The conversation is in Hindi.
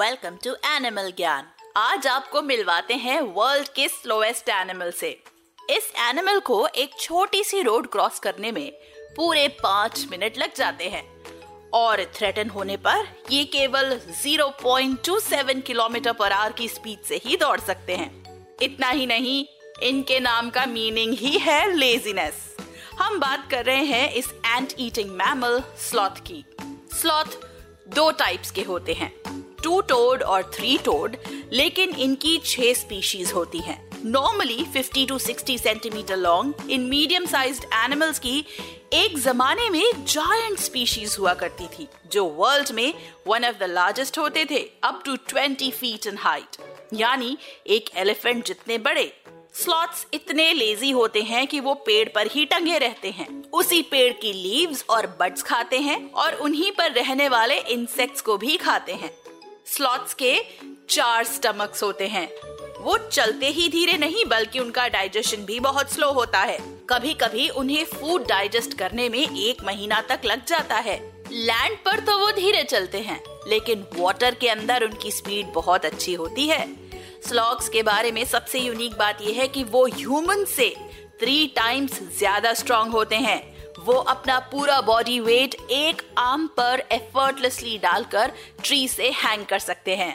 Welcome to animal Gyan. आज आपको मिलवाते हैं वर्ल्ड के स्लोएस्ट एनिमल से। इस एनिमल को एक छोटी सी रोड क्रॉस करने में पूरे पाँच मिनट लग जाते हैं। और थ्रेटन होने पर ये केवल 0.27 किलोमीटर पर आवर की स्पीड से ही दौड़ सकते हैं। इतना ही नहीं, इनके नाम का मीनिंग ही है लेजीनेस हम बात कर रहे हैं इस एंट ईटिंग मैमल स्लॉथ की। स्लॉथ दो टाइप्स के होते हैं। टू टोड और थ्री टोड लेकिन इनकी छह स्पीशीज होती हैं। Normally 50 to 60 centimetre long in medium sized animals की एक जमाने में जायंट स्पीशीज हुआ करती थी, जो वर्ल्ड में वन ऑफ़ द लार्जेस्ट होते थे up to 20 feet in height यानी एक एलिफेंट जितने बड़े स्लॉट्स इतने लेजी होते हैं कि वो पेड़ पर ही टंगे रहते हैं। उसी पेड़ की लीव्स और बड्स खाते हैं और उन्हीं पर रहने वाले इंसेक्ट्स को भी खाते हैं। स्लॉट्स के चार स्टमक्स होते हैं। वो चलते ही धीरे नहीं, बल्कि उनका डाइजेशन भी बहुत स्लो होता है। कभी कभी उन्हें फ़ूड डाइजेस्ट करने में एक महीना तक लग जाता है। लैंड पर तो वो धीरे चलते हैं, लेकिन वाटर के अंदर उनकी स्पीड बहुत अच्छी होती है। स्लॉग्स के बारे में सबसे यूनिक बात यह है कि वो ह्यूमन से थ्री टाइम्स ज़्यादा स्ट्रॉन्ग होते हैं। वो अपना पूरा बॉडी वेट एक आर्म पर एफर्टलेसली डालकर ट्री से हैंग कर सकते हैं।